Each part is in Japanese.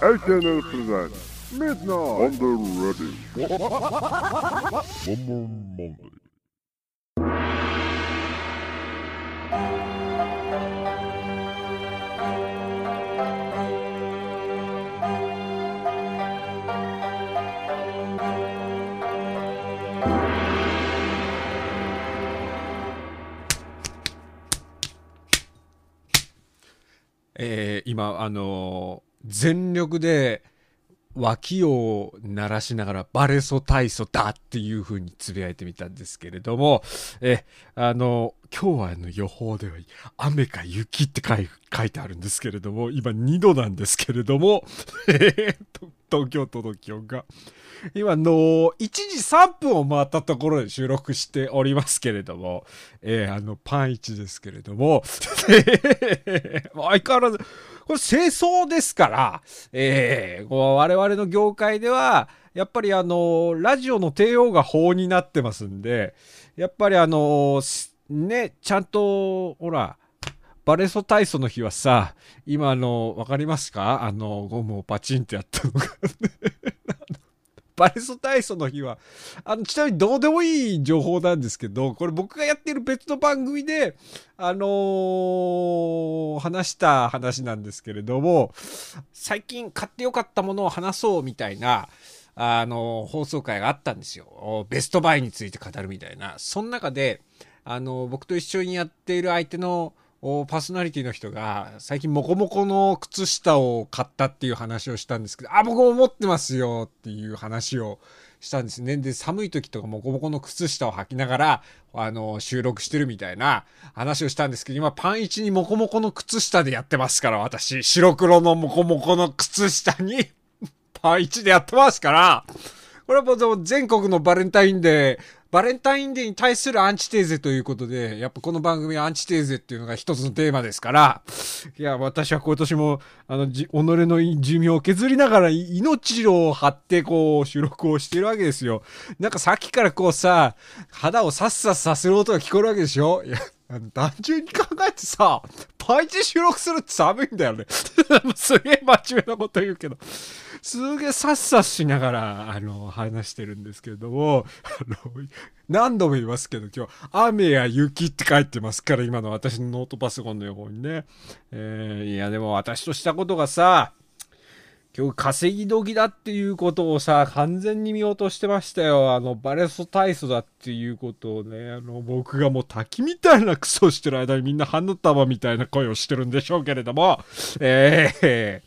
SNL presents Midnight on the Ready. One more Monday. えー今、あのー全力で脇を鳴らしながらバレソ体操だっていうふうにつぶやいてみたんですけれども、えあの今日はあの予報では雨か雪って書いてあるんですけれども、今2度なんですけれども、東京都の気温が。今の1時3分を回ったところで収録しておりますけれども、えーあの、パン1ですけれども、相変わらず、これ清掃ですから、えー我々の業界では、やっぱりあの、ラジオの帝王が法になってますんで、やっぱりあの、ね、ちゃんと、ほら、バレソ体操の日はさ、今あの、わかりますか？あの、ゴムをパチンってやったのが、ね バレソ体操の日は、あの、ちなみにどうでもいい情報なんですけど、これ僕がやってる別の番組で、あのー話した話なんですけれども、最近買ってよかったものを話そうみたいな、あの放送会があったんですよ。ベストバイについて語るみたいな。その中で、あの僕と一緒にやっている相手のパーソナリティの人が、最近モコモコの靴下を買ったっていう話をしたんですけど、あ、僕も持ってますよっていう話をしたんですね。で、寒い時とかモコモコの靴下を履きながら、あの、収録してるみたいな話をしたんですけど、今パン1にモコモコの靴下でやってますから、私。白黒のモコモコの靴下に、パン1でやってますから、これはもう全国のバレンタインデー、バレンタインデーに対するアンチテーゼということで、やっぱこの番組はアンチテーゼっていうのが一つのテーマですから、いや、私は今年も、あの、己の寿命を削りながら命を張ってこう収録をしてるわけですよ。なんかさっきからこうさ、肌をさっさっさせる音が聞こえるわけでしょいや、単純に考えてさ、パイチ収録するって寒いんだよね。すげえ真面目なこと言うけど。すげえさっさしながら、あの、話してるんですけれども、あの、何度も言いますけど、今日、雨や雪って書いてますから、今の私のノートパソコンの横にね。えーいや、でも私としたことがさ、今日稼ぎ時だっていうことをさ、完全に見落としてましたよ。あの、バレソ体操だっていうことをね、あの、僕がもう滝みたいなクソしてる間にみんな花束みたいな声をしてるんでしょうけれども、ええ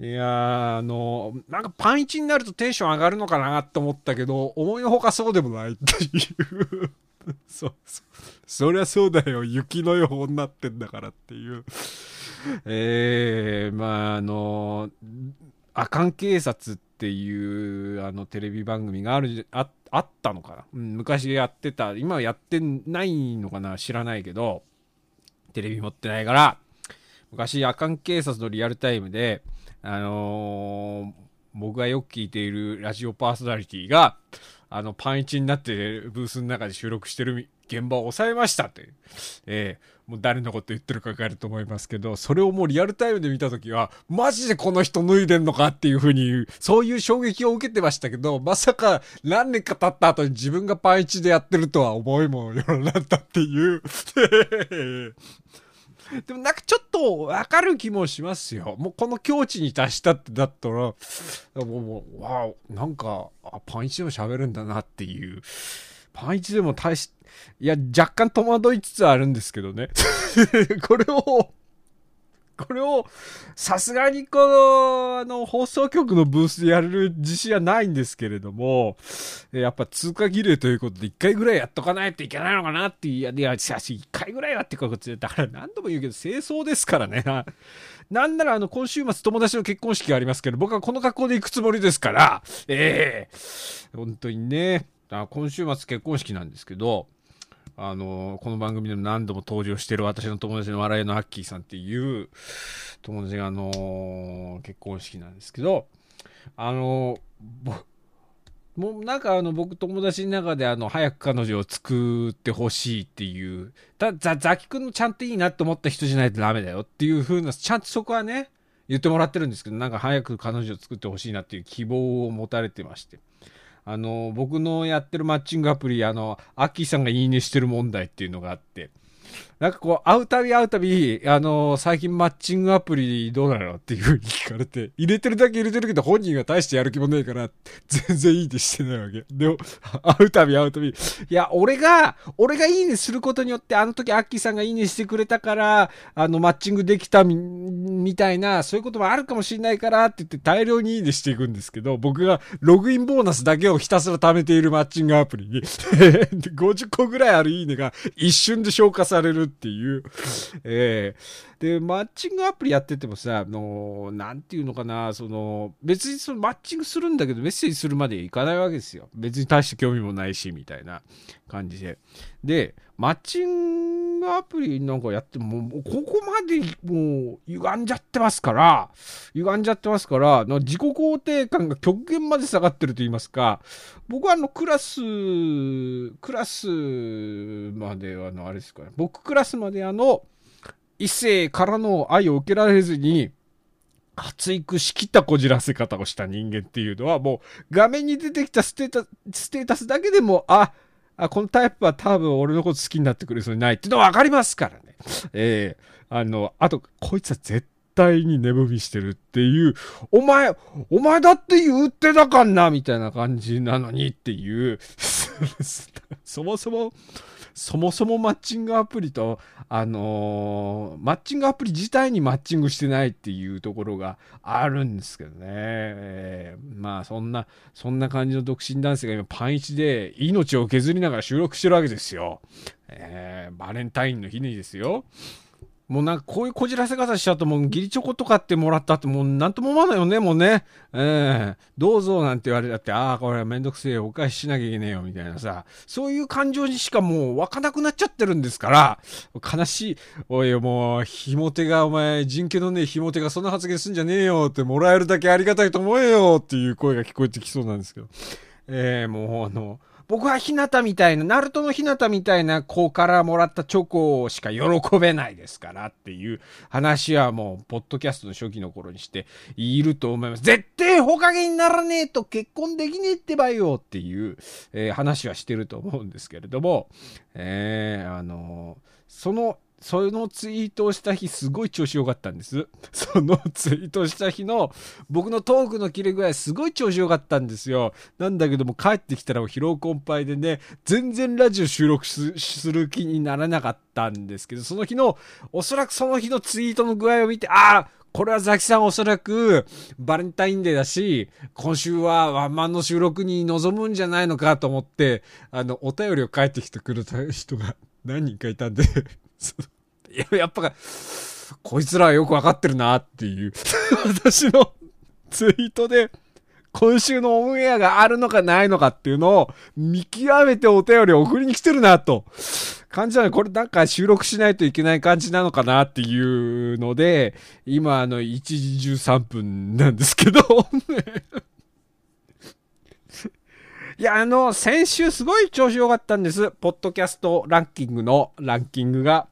いやー、あの、なんかパンイチになるとテンション上がるのかなと思ったけど、思いのほかそうでもないっていう。そそ。そりゃそうだよ。雪の予報になってんだからっていう。えー、まあ、あの、アカン警察っていう、あの、テレビ番組があるあ、あったのかな、うん、昔やってた。今はやってないのかな知らないけど、テレビ持ってないから、昔、アカン警察のリアルタイムで、あのー僕がよく聞いているラジオパーソナリティが、あの、パンイチになってブースの中で収録してる現場を抑えましたって。ええもう誰のこと言ってるか分かると思いますけど、それをもうリアルタイムで見たときは、マジでこの人脱いでんのかっていうふうに、そういう衝撃を受けてましたけど、まさか何年か経った後に自分がパンイチでやってるとは思いもよらなったっていう。でもなんかちょっとわかる気もしますよ。もうこの境地に達したってだったら、もう、もうわあ、なんか、あパンイチでも喋るんだなっていう。パンイチでも大し、いや、若干戸惑いつつあるんですけどね。これを、これを、さすがにこの、あの、放送局のブースでやれる自信はないんですけれども、やっぱ通過儀礼ということで一回ぐらいやっとかないといけないのかなってい、や、いや、しかし一回ぐらいはってことで、だから何度も言うけど、清掃ですからね。なんならあの、今週末友達の結婚式がありますけど、僕はこの格好で行くつもりですから、ええ本当にね、今週末結婚式なんですけど、あの、この番組でも何度も登場してる私の友達の笑いのアッキーさんっていう友達があの、結婚式なんですけど、あの、もうなんかあの僕友達の中であの早く彼女を作ってほしいっていう、たザザキ君のちゃんといいなって思った人じゃないとダメだよっていう風な、ちゃんとそこはね、言ってもらってるんですけど、なんか早く彼女を作ってほしいなっていう希望を持たれてまして。あの、僕のやってるマッチングアプリ、あの、アッキーさんがいいねしてる問題っていうのがあって、なんかこう、会うたび会うたび、あのー、最近マッチングアプリどうなのっていう風に聞かれて、入れてるだけ入れてるけど本人が大してやる気もねえから、全然いいねしてないわけ。でも、会うたび会うたび、いや、俺が、俺がいいねすることによって、あの時アッキーさんがいいねしてくれたから、あの、マッチングできたみ、みたいな、そういうこともあるかもしれないからって言って大量にいいねしていくんですけど、僕がログインボーナスだけをひたすら貯めているマッチングアプリに 50個ぐらいあるいいねが一瞬で消化されるっていうええー、で、マッチングアプリやっててもさ、あの、なんていうのかな、その、別にそのマッチングするんだけど、メッセージするまでいかないわけですよ。別に大して興味もないし、みたいな感じで。で、マッチングアプリなんかやっても、ここまでもう歪んじゃってますから、歪んじゃってますから、自己肯定感が極限まで下がってると言いますか、僕はあのクラス、クラスまであの、あれですかね、僕クラスまであの、異性からの愛を受けられずに、発育しきったこじらせ方をした人間っていうのは、もう画面に出てきたステータステータスだけでも、あ、あ、このタイプは多分俺のこと好きになってくれそうにないっていうのは分かりますからね。ええー、あの、あと、こいつは絶対に寝踏みしてるっていう、お前、お前だって言ってたかんなみたいな感じなのにっていう、そもそも、そもそもマッチングアプリと、あのー、マッチングアプリ自体にマッチングしてないっていうところがあるんですけどね。えー、まあ、そんな、そんな感じの独身男性が今パンイチで命を削りながら収録してるわけですよ。えー、バレンタインの日にですよ。もうなんかこういうこじらせ方しちゃうともう義理チョコとかってもらったってもうなんとも思わないよね、もうね。ええー、どうぞなんて言われたって、ああ、これはめんどくせえよお返ししなきゃいけねえよ、みたいなさ。そういう感情にしかもう湧かなくなっちゃってるんですから、悲しい。おい、もう、ひも手が、お前、人気のねえひも手がそんな発言すんじゃねえよって、もらえるだけありがたいと思えよっていう声が聞こえてきそうなんですけど。ええー、もうあの、僕は日向みたいな、ナルトの日向みたいな子からもらったチョコしか喜べないですからっていう話はもう、ポッドキャストの初期の頃にしていると思います。絶対ほかげにならねえと結婚できねえってばよっていう、えー、話はしてると思うんですけれども、えー、あのー、そのそのツイートをした日、すごい調子良かったんです。そのツイートした日の、僕のトークの切れ具合、すごい調子良かったんですよ。なんだけども、帰ってきたら疲労困憊でね、全然ラジオ収録する気にならなかったんですけど、その日の、おそらくその日のツイートの具合を見て、ああこれはザキさんおそらくバレンタインデーだし、今週はワンマンの収録に臨むんじゃないのかと思って、あの、お便りを返ってきてくれた人が何人かいたんでや、やっぱ、こいつらはよくわかってるなっていう 私のツイートで、今週のオンエアがあるのかないのかっていうのを見極めてお便りを送りに来てるなと。感じなのこれなんか収録しないといけない感じなのかなっていうので、今あの1時13分なんですけど いや、あの、先週すごい調子良かったんです。ポッドキャストランキングのランキングが。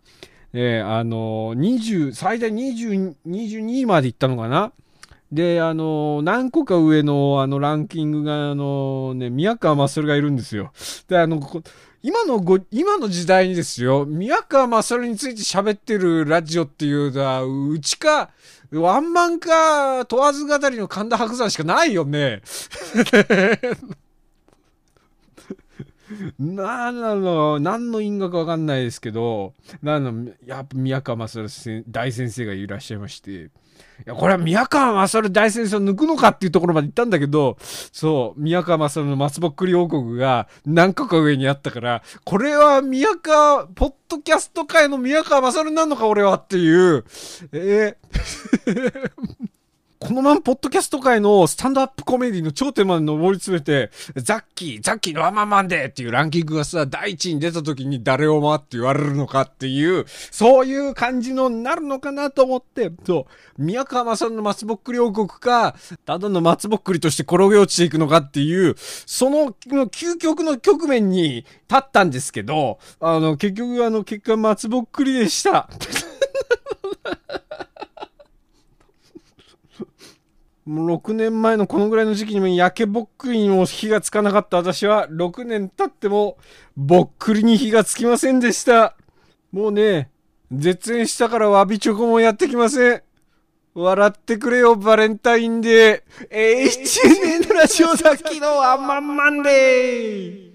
えー、あのー、20、最大20、22位まで行ったのかな？で、あの、何個か上の、あの、ランキングが、あのね、宮川勝がいるんですよ。で、あの、今のご、今の時代にですよ、宮川勝について喋ってるラジオっていうのは、うちか、ワンマンか、問わず語りの神田伯山しかないよね。なんなの、何の因果かわかんないですけど、なんの、やっぱ宮川勝大先生がいらっしゃいまして、いや、これは宮川勝大先生を抜くのかっていうところまで行ったんだけど、そう、宮川勝の松ぼっくり王国が何個か上にあったから、これは宮川、ポッドキャスト界の宮川勝なのか俺はっていう、えー。このままポッドキャスト界のスタンドアップコメディの頂点まで上り詰めて、ザッキー、ザッキーのワンマンマンデーっていうランキングがさ、第一に出た時に誰をもって言われるのかっていう、そういう感じのなるのかなと思って、そう、宮川正の松ぼっくり王国か、ただの松ぼっくりとして転げ落ちていくのかっていう、その、究極の局面に立ったんですけど、あの、結局あの、結果松ぼっくりでした。もう6年前のこのぐらいの時期にも焼けぼっくりにも火がつかなかった私は6年経ってもぼっくりに火がつきませんでした。もうね、絶縁したからわびチョコもやってきません。笑ってくれよ、バレンタインデー。えー、1年ラジオさっきのワンマンマンデー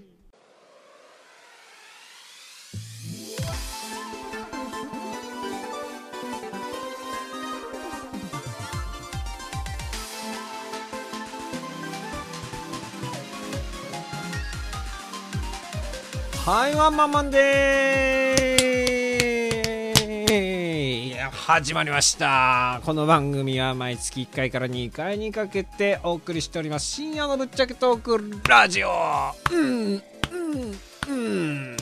はいワンマンマンでー始まりました。この番組は毎月1回から2回にかけてお送りしております。深夜のぶっちゃけトークラジオ。うんうんうん。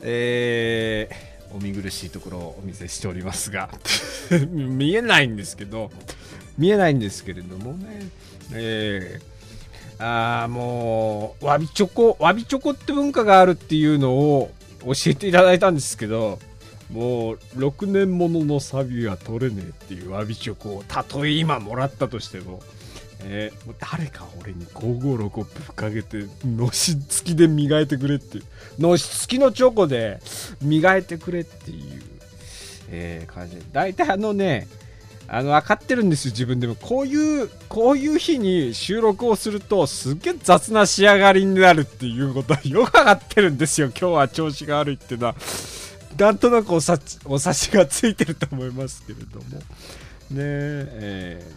えー、お見苦しいところをお見せしておりますが。見えないんですけど。見えないんですけれどもね。えーあもうわびチョコわびチョコって文化があるっていうのを教えていただいたんですけどもう6年もののサビは取れねえっていうわびチョコをたとえ今もらったとしても,、えー、もう誰か俺に5565ぶっかけてのしつきで磨いてくれってのしつきのチョコで磨いてくれっていう、えー、感じ。大体あのねあの分かってるんですよ自分でも。こういうこういう日に収録をするとすっげえ雑な仕上がりになるっていうことはよく分かってるんですよ。今日は調子が悪いっていうのは。なんとなくお察しがついてると思いますけれども。ねえ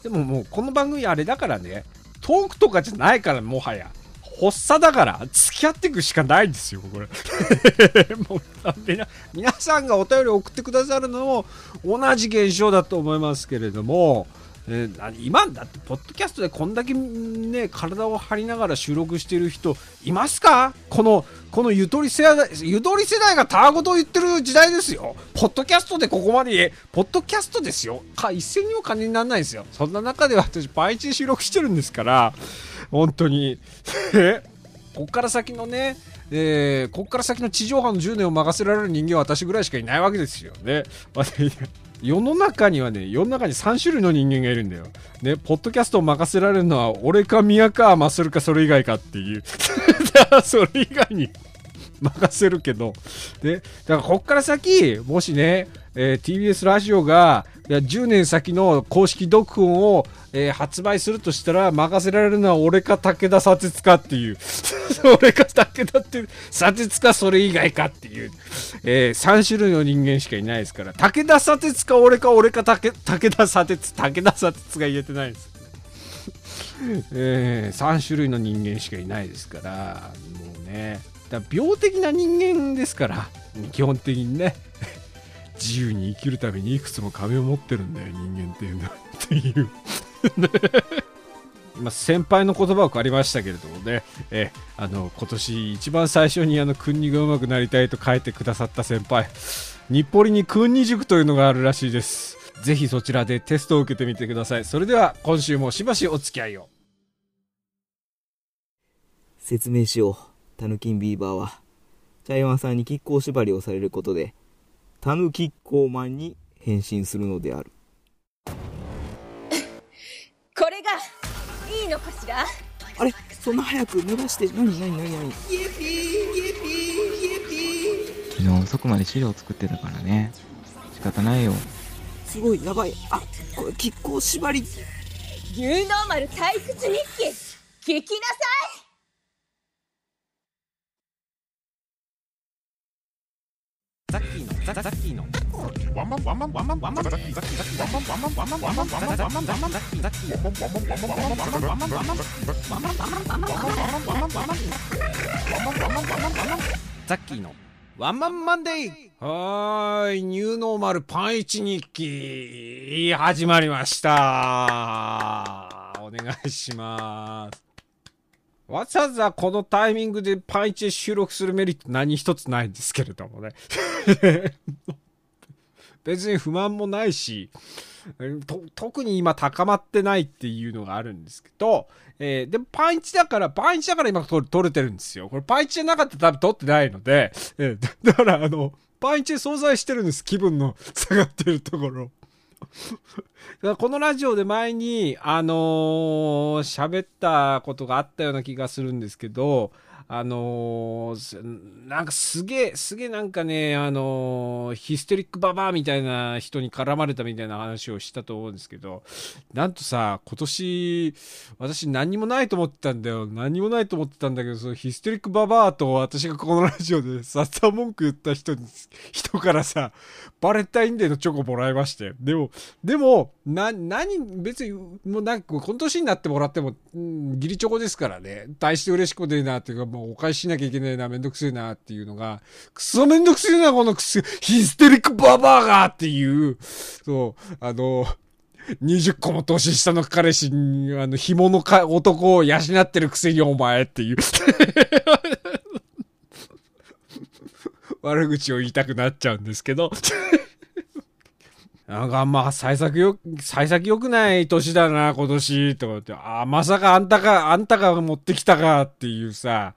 ー、でももうこの番組あれだからね。トークとかじゃないからもはや。発作だから付き合っていくしかないんですよ、これ。もう皆さんがお便り送ってくださるのも同じ現象だと思いますけれども、えー、今だってポッドキャストでこんだけね体を張りながら収録してる人いますか？このこのゆとり世代ゆとり世代がたわごと言ってる時代ですよ。ポッドキャストでここまでポッドキャストですよ。か一銭にも金にならないですよ。そんな中で私毎日収録してるんですから本当に。え こっから先のね、えー、こっから先の地上波の10年を任せられる人間は私ぐらいしかいないわけですよね。世の中にはね、世の中に3種類の人間がいるんだよ。ね、ポッドキャストを任せられるのは、俺か宮か、マスルか、それ以外かっていう。それ以外に 任せるけど。で、だからこっから先、もしね、えー、TBS ラジオがいや10年先の公式読本を、えー、発売するとしたら任せられるのは俺か武田砂鉄かっていう。俺か武田って砂鉄かそれ以外かっていう、えー、3種類の人間しかいないですから。武田砂鉄か俺か俺か武田砂鉄武田砂鉄が言えてないです。えー、3種類の人間しかいないですから。もうね。だ病的な人間ですから。基本的にね。自由に生きるためにいくつも壁を持ってるんだよ人間っていうのは。っていう。先輩の言葉を借りましたけれどもね。えあの今年一番最初にあの国がうまくなりたいと書いてくださった先輩。日暮里に訓二塾というのがあるらしいです。ぜひそちらでテストを受けてみてください。それでは今週もしばしお付き合いを。説明しよう。タヌキンビーバーは。茶山さんに亀甲縛りをされることでたぬき高慢に変身するのである。これがいいのかしら？あれ？そんな早く伸ばして。何？何？何？何？昨日遅くまで資料作ってたからね。仕方ないよ。すごいやばい。あこれ亀甲縛り。ニーノーマル退屈日記。聞きなさい。ッキーのザザッキーのワンマンワンマンワンマンワンマンザッキーザッキーワンマンワンマンワンマンワンマンザッキーザッキーワンマンワンマンワンマンワンマンワンマンワンマンワンマンワンマンワンマンワンマンワンマンワンマンワンマンワンマンワンマンワンマンワンマンワンマンワンマンマンマンわざわざこのタイミングでパンイチで収録するメリット何一つないんですけれどもね。別に不満もないし、特に今高まってないっていうのがあるんですけど、えー、でもパンチだから、パンチだから今撮れてるんですよ。これパンチじゃなかったら多分撮ってないので、えー、だからあの、パンチで存在してるんです、気分の下がってるところ。このラジオで前に、あのー喋ったことがあったような気がするんですけど、あのーなんかすげえ、すげえなんかね、あのーヒステリックババアみたいな人に絡まれたみたいな話をしたと思うんですけど、なんとさ、今年、私何もないと思ってたんだよ。何もないと思ってたんだけど、そのヒステリックババアと私がこのラジオで雑談文句言った人に、人からさ、バレンタインデーのチョコもらいまして。でも、でも、な、何、別に、もうなんか、この年になってもらっても、うん、ギリチョコですからね。大して嬉しくねえなっていうか、もお返ししなきゃいけないな、めんどくせえなっていうのが、くそめんどくせえな、このくせ、ヒステリックババアがっていう、そう、あの、20個も年下の彼氏に、あの、紐のか男を養ってるくせにお前っていう。悪口を言いたくなっちゃうんですけど。なんかまあ、幸先よ、幸先良くない年だな、今年、とかって、ああ、まさかあんたが、あんたが持ってきたかっていうさ、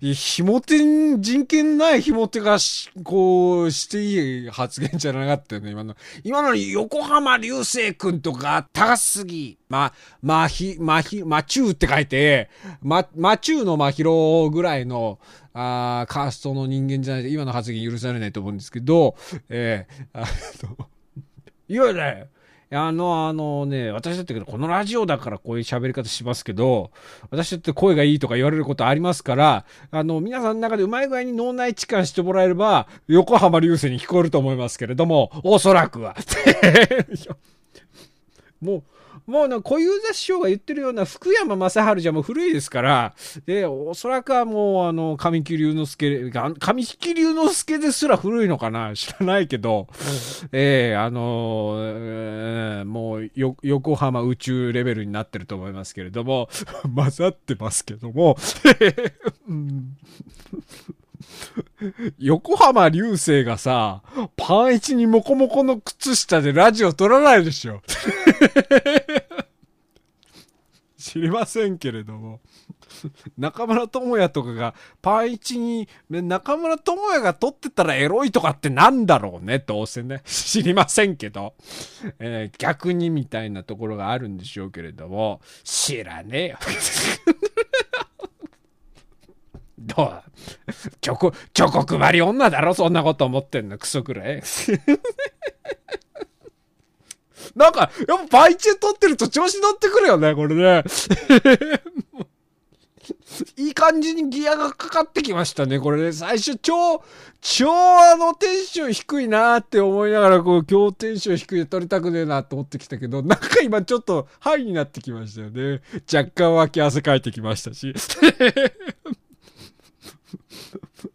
ひも手に、人権ないひも手がし、こう、していい発言じゃなかったよね、今の。今の横浜流星くんとか、高杉、ま、まひ、まひ、まちゅうって書いて、ま、まちゅうのまひろぐらいの、あーカーストの人間じゃないと今の発言許されないと思うんですけど、えー、あの、いやね、あの、あのね、私だって、このラジオだからこういう喋り方しますけど、私だって声がいいとか言われることありますから、あの、皆さんの中でうまい具合に脳内痴漢してもらえれば、横浜流星に聞こえると思いますけれども、おそらくは。もう、もうな、小遊三師匠が言ってるような福山雅治じゃもう古いですから、で、おそらくはもう、あの、神木隆之介が、神木隆之介ですら古いのかな知らないけど、ええあのえーもうよ、横浜宇宙レベルになってると思いますけれども、混ざってますけども、う ん横浜流星がさ、パン一にモコモコの靴下でラジオ撮らないでしょ。知りませんけれども。中村智也とかがパン一に、中村智也が撮ってたらエロいとかってなんだろうね、どうせね。知りませんけど。え逆にみたいなところがあるんでしょうけれども、知らねえよ。どう？チョコ、チョコ配り女だろそんなこと思ってんの、クソくらい。なんか、やっぱパイチェ取ってると調子乗ってくるよね、これね。いい感じにギアがかかってきましたね、これね。最初、超、超あのテンション低いなーって思いながら、こう、今日テンション低いで撮りたくねえなって思ってきたけど、なんか今ちょっとハイになってきましたよね。若干脇汗かいてきましたし。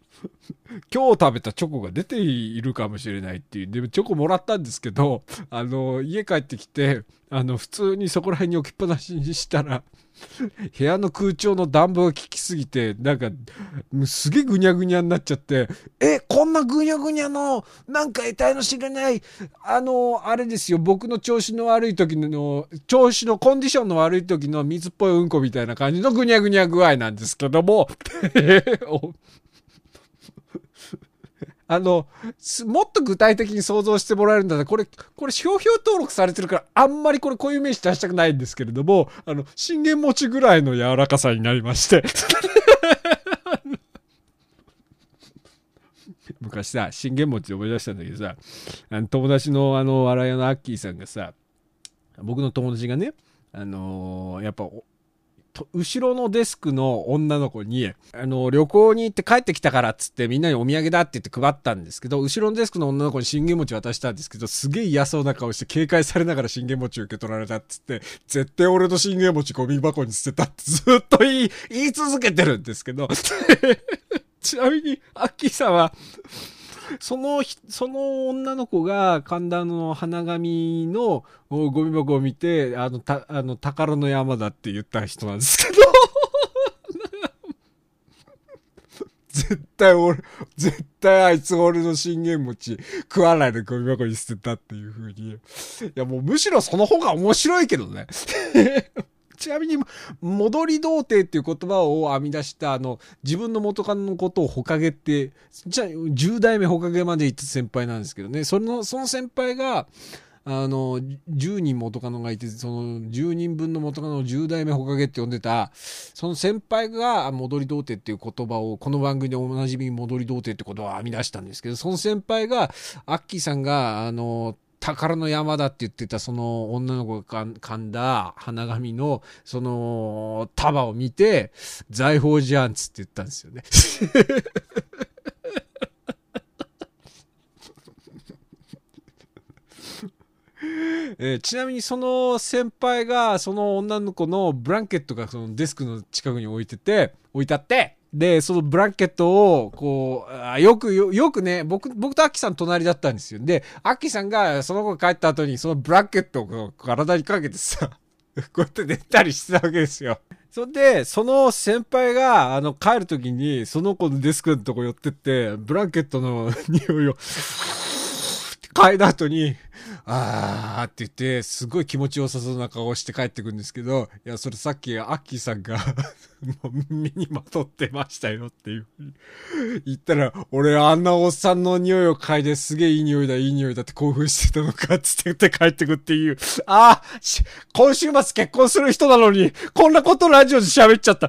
今日食べたチョコが出ているかもしれないっていう。でもチョコもらったんですけど、あの、家帰ってきて、あの、普通にそこら辺に置きっぱなしにしたら、部屋の空調の暖房が効きすぎて、なんか、すげえぐにゃぐにゃになっちゃって、え、こんなぐにゃぐにゃの、なんか得体の知れない、あの、あれですよ、僕の調子の悪い時の、調子のコンディションの悪い時の水っぽいうんこみたいな感じのぐにゃぐにゃ具合なんですけども、あの、もっと具体的に想像してもらえるんだったら、これ、これ、商標登録されてるから、あんまりこれ、こういう名詞出したくないんですけれども、あの、信玄餅ぐらいの柔らかさになりまして。昔さ、信玄餅で思い出したんだけどさ、あの友達のあの、笑い屋のアッキーさんがさ、僕の友達がね、あのーやっぱ、お後ろのデスクの女の子に、あの、旅行に行って帰ってきたからっつってみんなにお土産だって言って配ったんですけど、後ろのデスクの女の子に信玄餅渡したんですけど、すげえ嫌そうな顔して警戒されながら信玄餅受け取られたっつって、絶対俺の信玄餅ゴミ箱に捨てたってずっと言い、言い続けてるんですけど、ちなみに、アッキーさんは、そのひ、その女の子が神田の花紙のゴミ箱を見て、あの、た、あの、宝の山だって言った人なんですけど、絶対俺、絶対あいつ俺の信玄餅食わないでゴミ箱に捨てたっていう風に。いやもうむしろその方が面白いけどね。ちなみに、戻り童貞っていう言葉を編み出した、あの、自分の元カノのことをほかげって、じゃあ、10代目ほかげまで行った先輩なんですけどね、その、その先輩が、あの、10人元カノがいて、その10人分の元カノを10代目ほかげって呼んでた、その先輩が戻り童貞っていう言葉を、この番組でおなじみ戻り童貞って言葉を編み出したんですけど、その先輩が、アッキーさんが、あの、宝の山だって言ってたその女の子が噛んだ花紙のその束を見て財宝じゃんつって言ったんですよね。えーちなみにその先輩がその女の子のブランケットがそのデスクの近くに置いてて置いてあってでそのブランケットをこうよくよよくね僕僕とアッキーさん隣だったんですよでアッキーさんがその子が帰った後にそのブランケットを体にかけてさ こうやって寝たりしてたわけですよ。そんで、その先輩が、あの、帰るときに、その子のデスクのとこ寄ってって、ブランケットの匂いを、嗅いだ後に、あーって言って、すごい気持ちよさそうな顔して帰ってくるんですけど、いや、それさっきアッキーさんが もう身にまとってましたよっていうふうに言ったら、俺あんなおっさんの匂いを嗅いですげえいい匂いだ、いい匂いだって興奮してたのかっつって言って帰ってくっていう、あー今週末結婚する人なのに、こんなことラジオで喋っちゃった。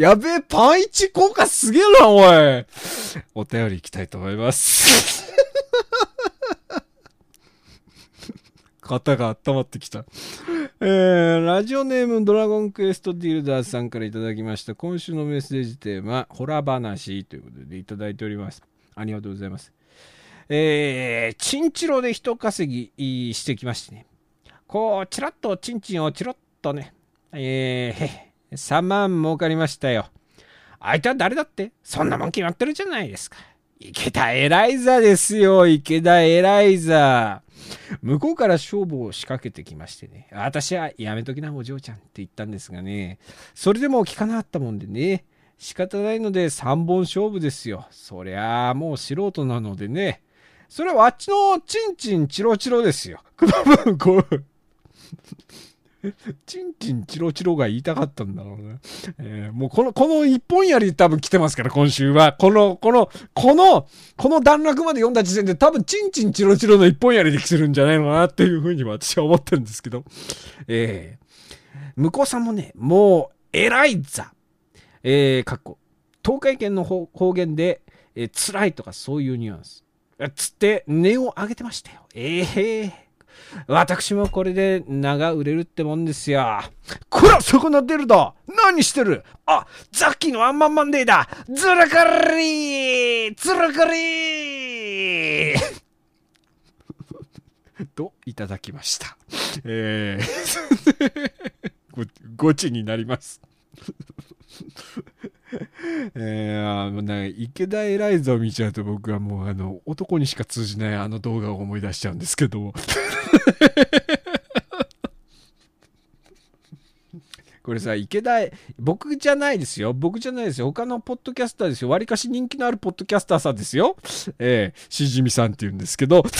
やべえ、パンイチ効果すげえな、おい。お便り行きたいと思います。肩が温まってきた。えー、ラジオネームドラゴンクエストディルダーさんからいただきました。今週のメッセージテーマ、ホラ話ということでいただいております。ありがとうございます。えー、チンチロで人稼ぎしてきましてね。こう、チラッとチンチンをチロッとね、えー、3万儲かりましたよ。相手は誰だって？そんなもん決まってるじゃないですか。池田エライザですよ、池田エライザ。向こうから勝負を仕掛けてきましてね。私はやめときな、お嬢ちゃんって言ったんですがね。それでも聞かなかったもんでね。仕方ないので3本勝負ですよ。そりゃあもう素人なのでね。それはあっちのチンチンチロチロですよ。この分こう。チンチンチロチロが言いたかったんだろうね。えーもうこの、この一本槍多分来てますから、今週は。この、この、この、この段落まで読んだ時点で多分チンチンチロチロの一本槍で来てるんじゃないのかなっていうふうに私は思ってるんですけど。えー、向こうさんもね、もう、エライザ。えー、かっこ、東海圏の方言で、えー辛いとかそういうニュアンス。つって、値を上げてましたよ。ええー私もこれで名が売れるってもんですよ。こら、そこの出るだ何してる？あ、ザッキーのアンマンマンデーだズルカリーズルカリー と、いただきました。えー、ご、ごちになります。えー、あのね、池田エライザを見ちゃうと僕はもうあの男にしか通じないあの動画を思い出しちゃうんですけど。これさ池田僕じゃないですよ。僕じゃないですよ。他のポッドキャスターですよ。わりかし人気のあるポッドキャスターさんですよ。えー、しじみさんって言うんですけど。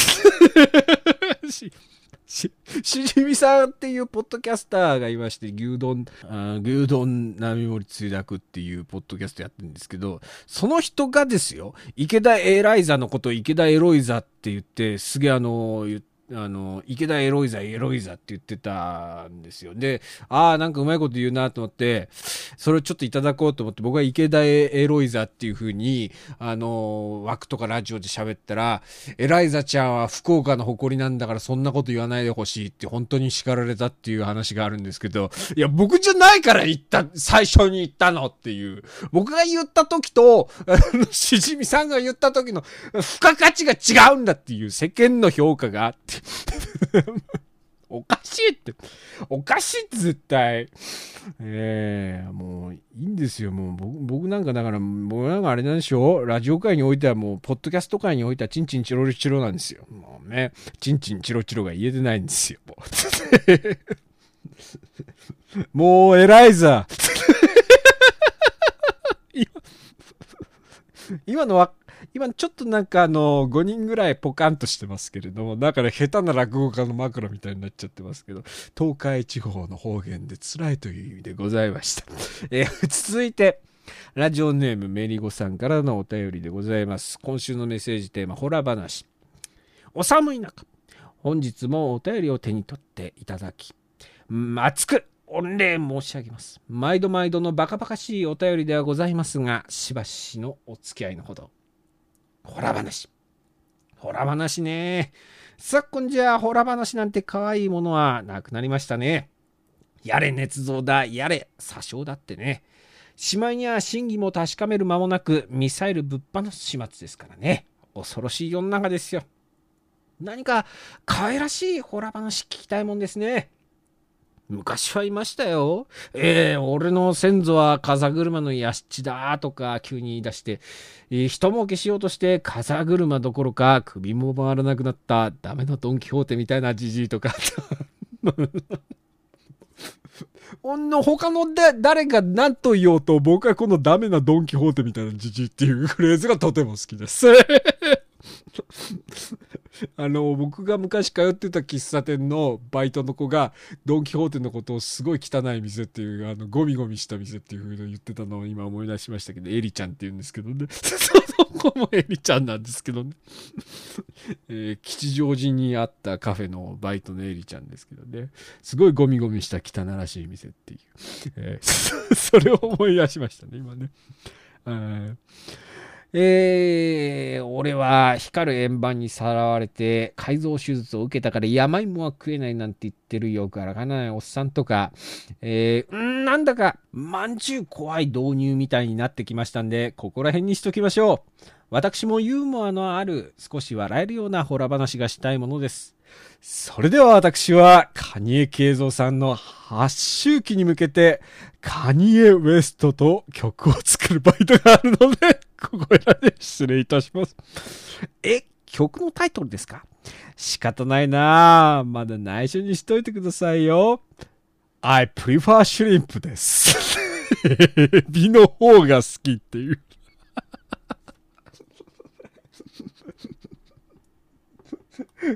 しし、じみさんっていうポッドキャスターがいまして、牛丼、あ牛丼並盛りつゆだくっていうポッドキャストやってるんですけど、その人がですよ、池田エライザのことを池田エロイザって言って、すげえあの、言あの、池田エロイザ、エロイザって言ってたんですよ。で、ああ、なんかうまいこと言うなと思って、それをちょっといただこうと思って、僕は池田エロイザっていう風に、あの、枠とかラジオで喋ったら、エライザちゃんは福岡の誇りなんだからそんなこと言わないでほしいって本当に叱られたっていう話があるんですけど、いや、僕じゃないから言った、最初に言ったのっていう。僕が言った時と、あの、しじみさんが言った時の付加価値が違うんだっていう世間の評価があって。おかしいって。おかしいって絶対。ええもういいんですよ。もう僕僕なんかだから、僕なんかあれなんでしょうラジオ界においてはもう、ポッドキャスト界においてはチンチンチロチロなんですよ。もうね、チンチンチロチロが言えてないんですよ。もう、もうエライザ今のは、今ちょっとなんかあの、5人ぐらいポカンとしてますけれども、だから下手な落語家の枕みたいになっちゃってますけど、東海地方の方言で辛いという意味でございました。え続いて、ラジオネームメリゴさんからのお便りでございます。今週のメッセージテーマ、ホラ話。お寒い中、本日もお便りを手に取っていただき、熱く御礼申し上げます。毎度毎度のバカバカしいお便りではございますが、しばしのお付き合いのほど。ホラ話。ホラ話ね。昨今じゃホラ話なんて可愛いものはなくなりましたね。やれ捏造だ、やれ詐称だってね。しまいには真偽も確かめる間もなく、ミサイルぶっ放す始末ですからね。恐ろしい世の中ですよ。何か可愛らしいホラ話聞きたいもんですね。昔はいましたよ。ええー、俺の先祖は風車の屋敷だとか急に言い出して、えー、人儲けしようとして風車どころか首も回らなくなったダメなドンキホーテみたいなじじいとか。ほんの他の誰が何と言おうと僕はこのダメなドンキホーテみたいなじじいっていうフレーズがとても好きです。あの、僕が昔通ってた喫茶店のバイトの子が、ドン・キホーテのことをすごい汚い店っていう、あの、ゴミゴミした店っていう風に言ってたのを今思い出しましたけど、エリちゃんって言うんですけどね。その子もエリちゃんなんですけどね。えー、吉祥寺にあったカフェのバイトのエリちゃんですけどね。すごいゴミゴミした汚らしい店っていう。えー、そ れを思い出しましたね、今ね。えー、俺は光る円盤にさらわれて改造手術を受けたから山芋は食えないなんて言ってるよくわからないおっさんとか、えー、なんだか、まんじゅう怖い導入みたいになってきましたんで、ここら辺にしときましょう。私もユーモアのある、少し笑えるようなホラ話がしたいものです。それでは私は、カニエ慶三さんの発周期に向けて、カニエ・ウエストと曲を作るバイトがあるので、ここらで失礼いたします。え、曲のタイトルですか？仕方ないなまだ内緒にしといてくださいよ。I prefer shrimp です。エビの方が好きっていう。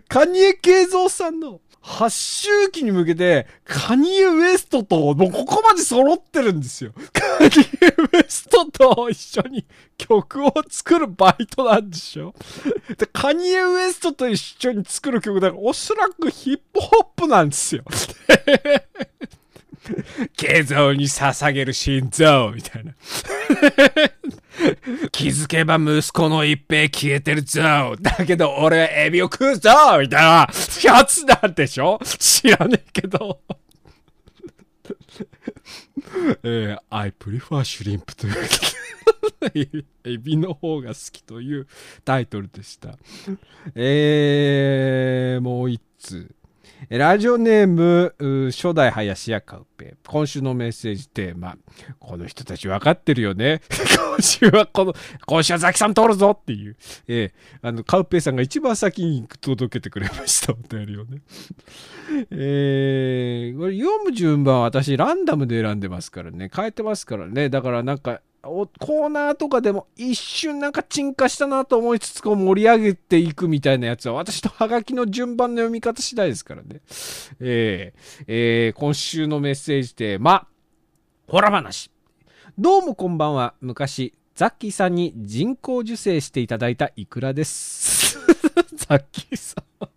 カニエ慶三さんの発周期に向けて、カニエ・ウエストと、もうここまで揃ってるんですよ。カニエ・ウエストと一緒に曲を作るバイトなんでしょ？で、カニエ・ウエストと一緒に作る曲だから、おそらくヒップホップなんですよ。慶三に捧げる心臓みたいな。気づけば息子の一平消えてるぞだけど俺はエビを食うぞみたいなやつなんでしょ？知らねえけど。えー、I prefer shrimp というエビの方が好きというタイトルでした。えー、もう一通。ラジオネーム、初代林家カウペ。今週のメッセージテーマ。この人たち分かってるよね。今週はこの、今週はザキさん通るぞっていう。えー、あの、カウペさんが一番先に届けてくれました。お便りをね。えー、これ読む順番は私ランダムで選んでますからね。変えてますからね。だからなんか、コーナーとかでも一瞬なんか沈下したなと思いつつこう盛り上げていくみたいなやつは私のハガキの順番の読み方次第ですからね。えー、えー、今週のメッセージテーマ、ホラ話。どうもこんばんは。昔、ザッキーさんに人工授精していただいたイクラです。ザッキーさん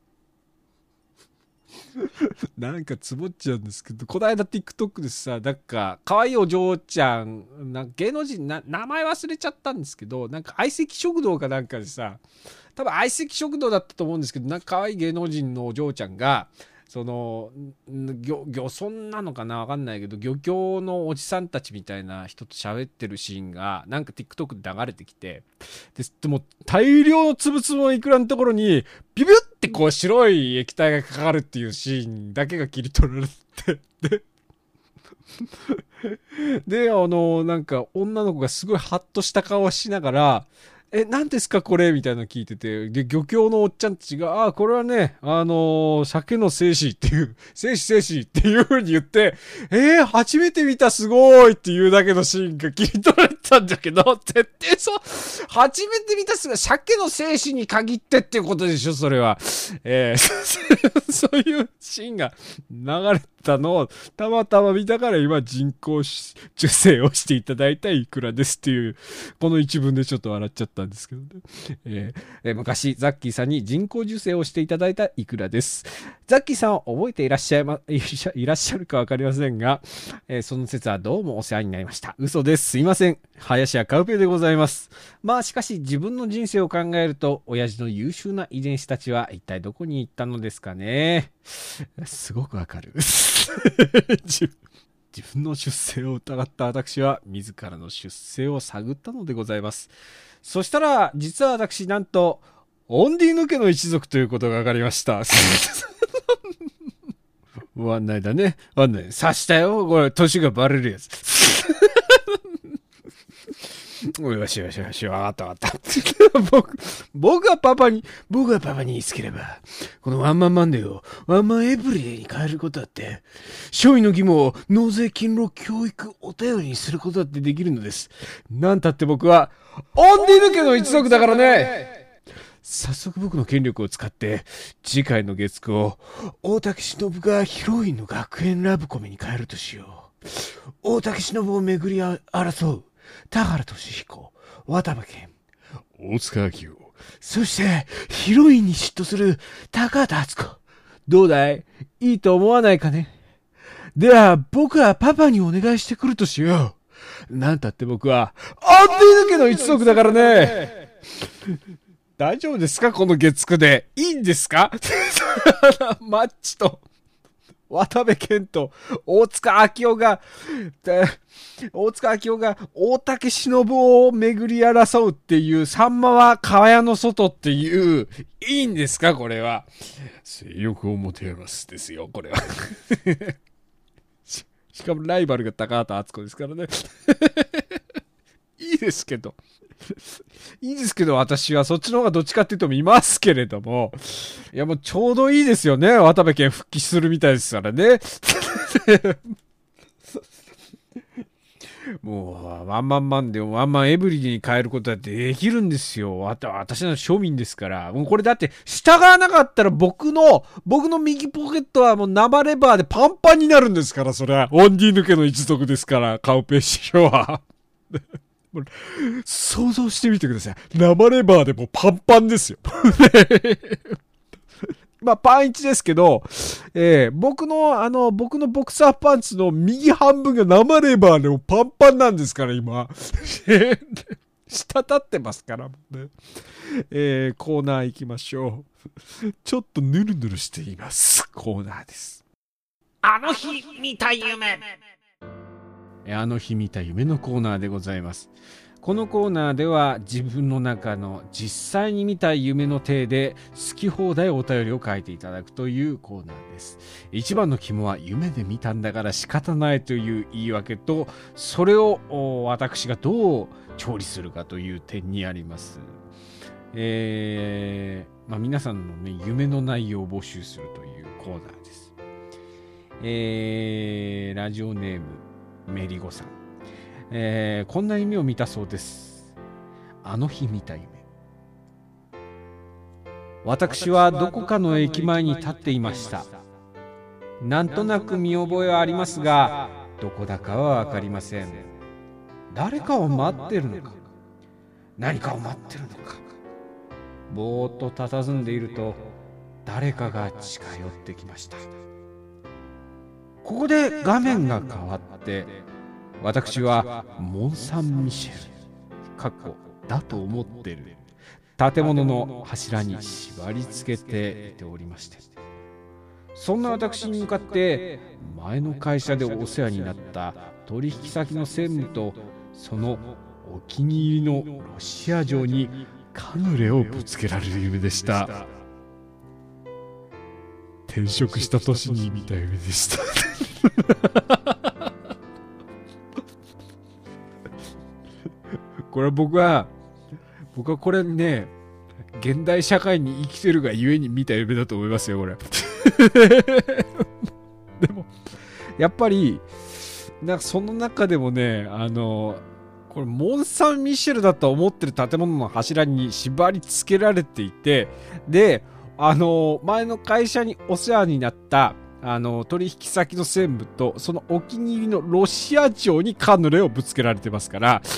なんかつぼっちゃうんですけど、この間 TikTok でさ、なんか、可愛いお嬢ちゃん、なん芸能人、名前忘れちゃったんですけど、なんか相席食堂かなんかでさ、多分相席食堂だったと思うんですけど、なんか可愛い芸能人のお嬢ちゃんが、その漁漁村なのかなわかんないけど漁協のおじさんたちみたいな人と喋ってるシーンがなんか TikTok で流れてきてででも大量のつぶつぶのイクラのところにビビュってこう白い液体がかかるっていうシーンだけが切り取られてでであのなんか女の子がすごいハッとした顔をしながらえ、何ですかこれ？みたいなの聞いてて、で、漁協のおっちゃんたちが、ああ、これはね、あのー、鮭の精子っていう、精子精子っていう風に言って、えー、初めて見たすごいっていうだけのシーンが切り取られたんだけど、絶対そう、初めて見たすごい、鮭の精子に限ってっていうことでしょ、それは。えー そういうシーンが流れてたのをたまたま見たから今人工受精をしていただいたいくらですっていう、この一文でちょっと笑っちゃったんですけどね。えーえ昔、ザッキーさんに人工受精をしていただいたいくらです。ザッキーさんを覚えていらっしゃいま、いしゃいらっしゃるかわかりませんが、えーその説はどうもお世話になりました。嘘です。すいません。林家カウペでございます。まあしかし自分の人生を考えると、親父の優秀な遺伝子たちは一体どこに行ったのですかね。すごくわかる。自分の出生を疑った私は自らの出生を探ったのでございます。そしたら、実は私なんと、オンディ抜けの一族ということが分かりました。ワンナイだね。ワンナイ。刺したよ。これ、年がバレるやつ。よしよしよし、わかったわかった。僕、僕がパパに、僕がパパに言いつければ、このワンマンマンデーをワンマンエブリデイに変えることだって、商位の義務を納税勤労教育お便りにすることだってできるのです。なんたって僕は、オンディ抜けの一族だからね早速僕の権力を使って、次回の月9を、大竹しのぶがヒロインの学園ラブコメに変えるとしよう。大竹しのぶを巡り争う、田原俊彦、渡部健、大塚明夫、そして、ヒロインに嫉妬する高畑敦子。どうだい？いいと思わないかね？では、僕はパパにお願いしてくるとしよう。なんたって僕は、アンディ抜けの一族だからね。大丈夫ですか？この月9で。いいんですか？マッチと、渡部健と、大塚明夫が、大塚明夫が大竹しのぶを巡り争うっていう、さんまは川屋の外っていう、いいんですか？これは。性欲を持てますですよ、これは。ししかもライバルが高畑敦子ですからね。いいですけど。いいですけど、私はそっちの方がどっちかっていうと見ますけれども。いや、もうちょうどいいですよね。渡部健復帰するみたいですからね。もう、ワンマンマンでワンマンエブリディに変えることだってできるんですよ。私の庶民ですから。もうこれだって、従わなかったら僕の、僕の右ポケットはもう生レバーでパンパンになるんですから、それは。オンディ抜けの一族ですから、カウペ師匠は。想像してみてください。生レバーでもパンパンですよ。まあ、パン1ですけど、えー僕の、あの、僕のボクサーパンツの右半分が生レバーでもパンパンなんですから、今。滴ってますから、ね。えーコーナー行きましょう。ちょっとヌルヌルしています。コーナーです。あの日見た夢あの日見た夢のコーナーでございます。このコーナーでは自分の中の実際に見た夢の体で好き放題お便りを書いていただくというコーナーです。一番の肝は夢で見たんだから仕方ないという言い訳と、それを私がどう調理するかという点にあります。えーまあ、皆さんのね、夢の内容を募集するというコーナーです。えーラジオネームメリゴさん。えーこんな夢を見たそうです。あの日見た夢。私はどこかの駅前に立っていました。なんとなく見覚えはありますが、どこだかはわかりません。誰かを待ってるのか何かを待ってるのかぼーっと佇んでいると、誰かが近寄ってきました。ここで画面が変わって、私はモン・サン・ミシェル、かっこだと思ってる。建物の柱に縛り付けていておりまして、そんな私に向かって前の会社でお世話になった取引先の専務とそのお気に入りのロシア城にカヌレをぶつけられる夢でした。転職した年に見た夢でした。これ僕は僕はこれね現代社会に生きてるがゆえに見た夢だと思いますよこれ。でもやっぱりなんかその中でもねあのこれモン・サン・ミシェルだと思ってる建物の柱に縛り付けられていてであの、前の会社にお世話になった、あの、取引先の専務と、そのお気に入りのロシア城にカヌレをぶつけられてますから、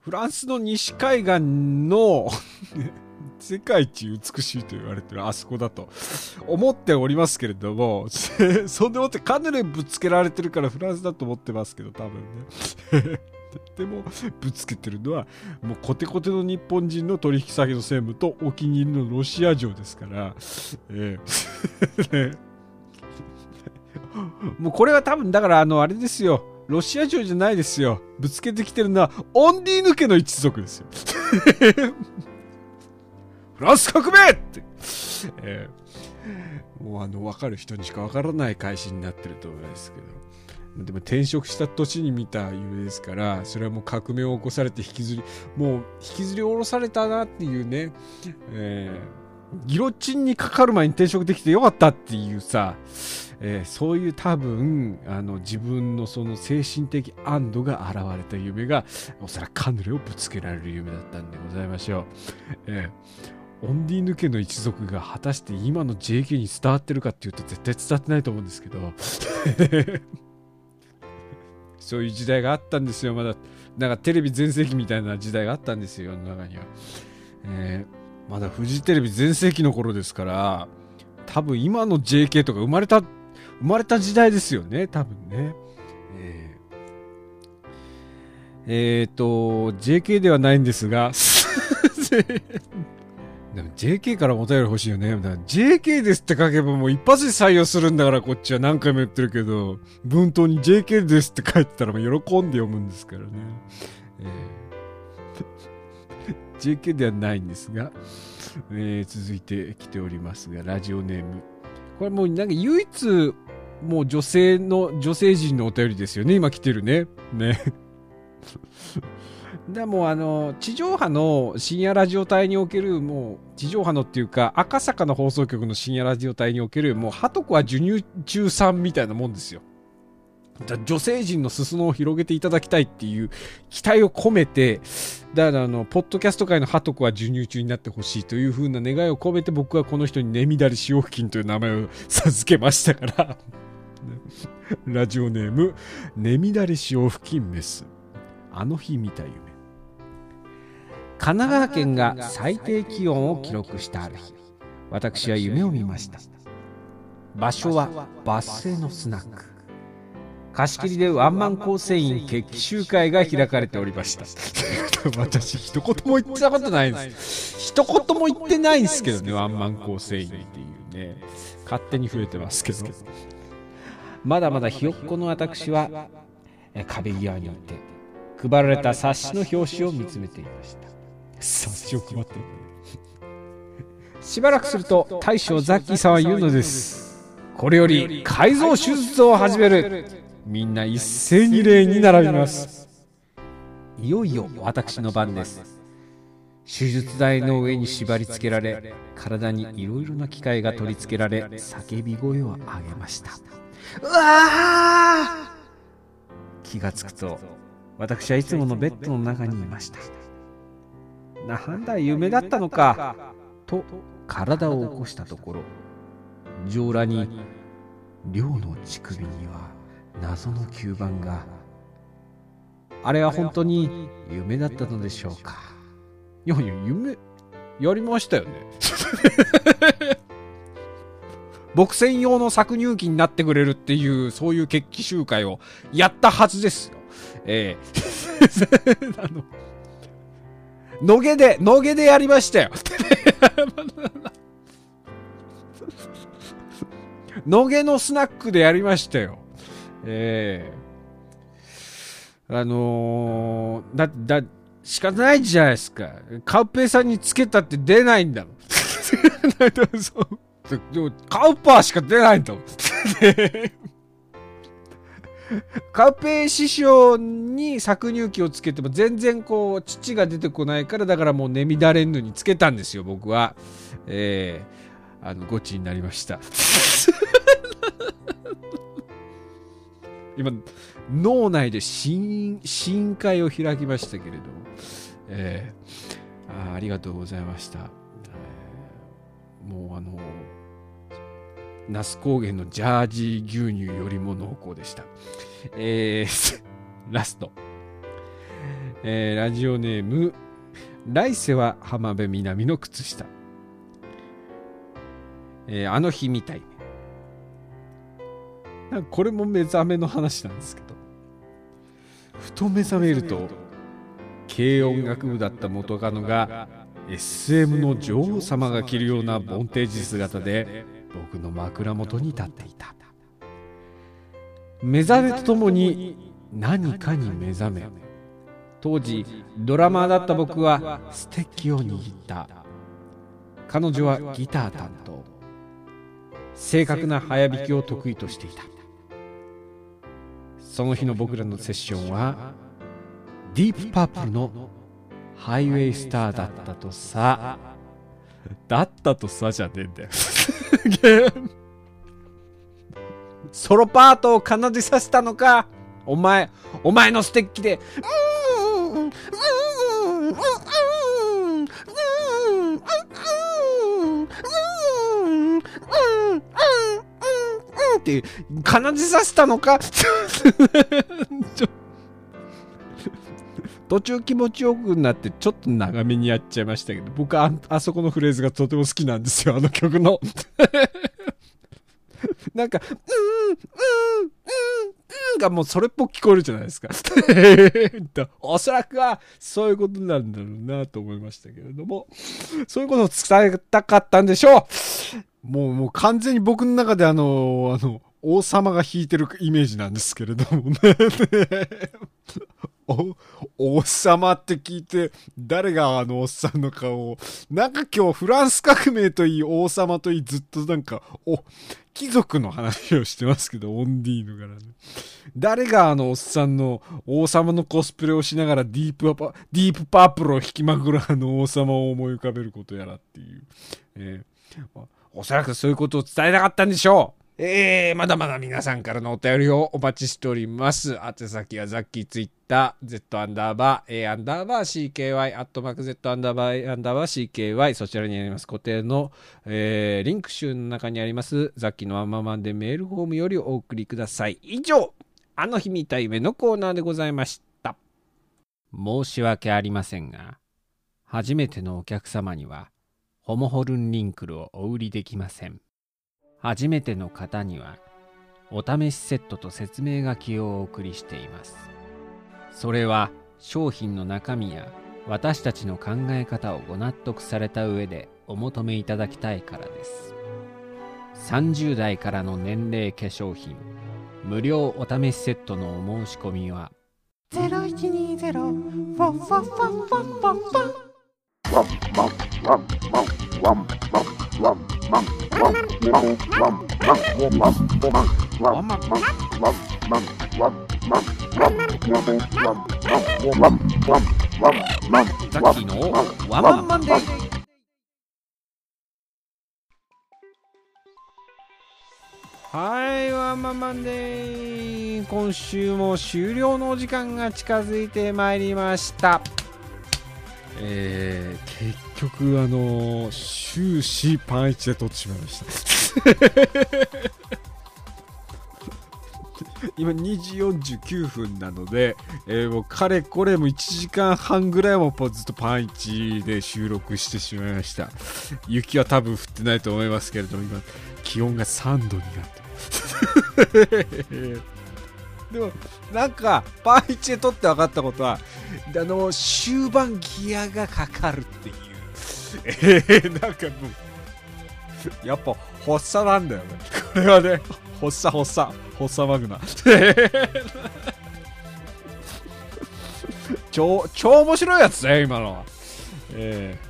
フランスの西海岸の 世界一美しいと言われてるあそこだと思っておりますけれども、そんでもってカヌレぶつけられてるからフランスだと思ってますけど、多分ね。でも、ぶつけてるのは、もうコテコテの日本人の取引先の専務とお気に入りのロシア城ですから、ええ ねもうこれは多分、だからあの、あれですよ。ロシア城じゃないですよ。ぶつけてきてるのは、オンディーヌ家の一族ですよ。フランス革命って、ええもうあの、わかる人にしかわからない会心になってると思いますけど。でも転職した年に見た夢ですから、それはもう革命を起こされて引きずり、もう引きずり下ろされたなっていうね、えーギロチンにかかる前に転職できてよかったっていうさ、えーそういう多分、あの自分のその精神的安堵が現れた夢が、おそらくカヌレをぶつけられる夢だったんでございましょう。えーオンディーヌ家の一族が果たして今の JK に伝わってるかっていうと絶対伝わってないと思うんですけど、そういう時代があったんですよ、まだ。なんかテレビ全盛期みたいな時代があったんですよ、世の中には。えーまだフジテレビ全盛期の頃ですから、多分今の JK とか生まれた、生まれた時代ですよね、多分ね。えーえーと、JK ではないんですが、でも JK からお便り欲しいよね。JK ですって書けばもう一発で採用するんだからこっちは何回も言ってるけど、文頭に JK ですって書いてたらもう喜んで読むんですからね。えー JK ではないんですが、えー続いてきておりますが、ラジオネーム。これもうなんか唯一、もう女性の、女性陣のお便りですよね、今来てるね。ね。でもあの地上波の深夜ラジオ帯におけるもう地上波のっていうか赤坂の放送局の深夜ラジオ帯におけるもうハトコは授乳中さんみたいなもんですよ。だ女性陣の裾野を広げていただきたいっていう期待を込めてだからあのポッドキャスト界のハトコは授乳中になってほしいという風な願いを込めて僕はこの人にネミダリ潮付近という名前を授けましたから。ラジオネームネミダリ潮付近メスあの日見た夢。神奈川県が最低気温を記録したある日。私は夢を見ました。場所はバス停のスナック。貸し切りでワンマン構成員決起集会が開かれておりました。私一言も言ってたことないんです。一言も言ってないんですけどねワンマン構成員っていうね。勝手に増えてますけど。まだまだひよっこの私はえ壁際にいて配られた冊子の表紙を見つめていました。冊子を配って。るしばらくすると大将ザッキーさんは言うのです。これより改造手術を始める。みんな一斉に礼に並びます。いよいよ私の番です。手術台の上に縛り付けられ体にいろいろな機械が取り付けられ叫び声を上げました。うわー！気がつくと私はいつものベッドの中にいました。なんだ夢だったのかと体を起こしたところ上裸に寮の乳首には謎の吸盤が。あれは本当に夢だったのでしょうか。いやいや夢やりましたよね。僕専用の搾乳機になってくれるっていうそういう決起集会をやったはずです。ええ あの野毛で野毛でやりましたよ 野毛のスナックでやりましたよええあのー、だ、だ、仕方ないじゃないですか。カウペイさんにつけたって出ないんだもん。でもカウパーしか出ないんだもん。カペイ師匠に搾乳機をつけても全然こう乳が出てこないからだからもうネミダレンヌにつけたんですよ僕は。えー、あのゴチになりました。今脳内で試飲試飲会を開きましたけれども、えーあありがとうございました。もうあの那須高原のジャージー牛乳よりも濃厚でした。えー、ラスト。えーラジオネーム、来世は浜辺美波の靴下。えーあの日みたい。なんかこれも目覚めの話なんですけど、ふと目覚めると、軽音楽部だった元カノが SM の女王様が着るようなボンテージ姿で僕の枕元に立っていた。目覚めとともに何かに目覚め当時ドラマーだった僕はステッキを握った。彼女はギター担当。正確な早弾きを得意としていた。その日の僕らのセッションはディープパープルのハイウェイスターだったとさ。だったとさじゃねえんだよ。ソロパートを奏でさせたのか？お前お前のステッキで。って奏でさせたのか？ち ょ途中気持ちよくなってちょっと長めにやっちゃいましたけど僕ああそこのフレーズがとても好きなんですよあの曲の。なんか、うーん、うーん、うーん、うーんがもうそれっぽく聞こえるじゃないですか。おそらくはそういうことなんだろうなと思いましたけれども、そういうことを伝えたかったんでしょう。もう、もう完全に僕の中であの、あの、王様が弾いてるイメージなんですけれどもね。王様って聞いて、誰があのおっさんの顔を、なんか今日フランス革命といい王様といいずっとなんか、お、貴族の話をしてますけど、オンディーヌからね。誰があのおっさんの王様のコスプレをしながらディープパ、ディープパープルを弾きまくるあの王様を思い浮かべることやらっていう。えーおそらくそういうことを伝えたかったんでしょう。えー、まだまだ皆さんからのお便りをお待ちしております。宛先はザッキーツイッター、Z アンダーバー、A アンダーバー CKY、アットマーク Z アンダーバー、アンダーバー CKY、そちらにあります固定の、えー、リンク集の中にあります、ザッキーのワンマンマンでメールフォームよりお送りください。以上、あの日みたい目のコーナーでございました。申し訳ありませんが、初めてのお客様には、ホモホルンリンクルをお売りできません。初めての方にはお試しセットと説明書きをお送りしています。それは商品の中身や私たちの考え方をご納得された上でお求めいただきたいからです。30代からの年齢化粧品無料お試しセットのお申し込みはザッキーのワンマンマンデーはい、ワンマンマンデー今週も終了のお時間が近づいてまいりました。えー、結局、あの終始パンイチで取ってしまいました。今2時49分なので、えーもうかれこれも1時間半ぐらいもずっとパンイチで収録してしまいました。雪は多分降ってないと思いますけれども、今、気温が3度になってます。でも、なんか、パンイチで撮って分かったことは、あの、終盤ギアがかかるっていう。えー、なんかもう、やっぱ、発作なんだよね。これはね、発作発作、発作マグナ。超、超面白いやつだよ、今のは。えー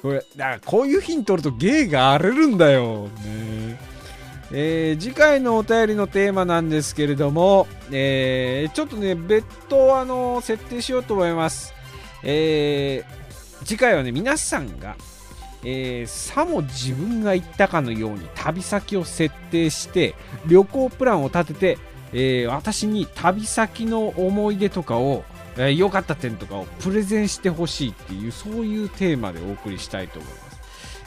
これ、だからこういうヒントると芸が荒れるんだよ。ねえー次回のお便りのテーマなんですけれども、えーちょっとね、別途、あの設定しようと思います。えー次回はね、皆さんが、えさも自分が行ったかのように旅先を設定して、旅行プランを立てて、え私に旅先の思い出とかを、えーかった点とかをプレゼンしてほしいっていう、そういうテーマでお送りしたいと思います。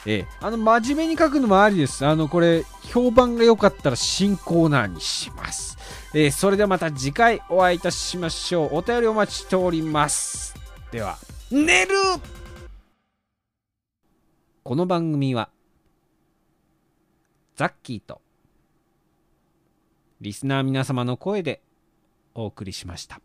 ええあの、真面目に書くのもありです。あの、これ、評判が良かったら新コーナーにします。えーそれではまた次回お会いいたしましょう。お便りお待ちしております。では、寝るこの番組は、ザッキーと、リスナー皆様の声でお送りしました。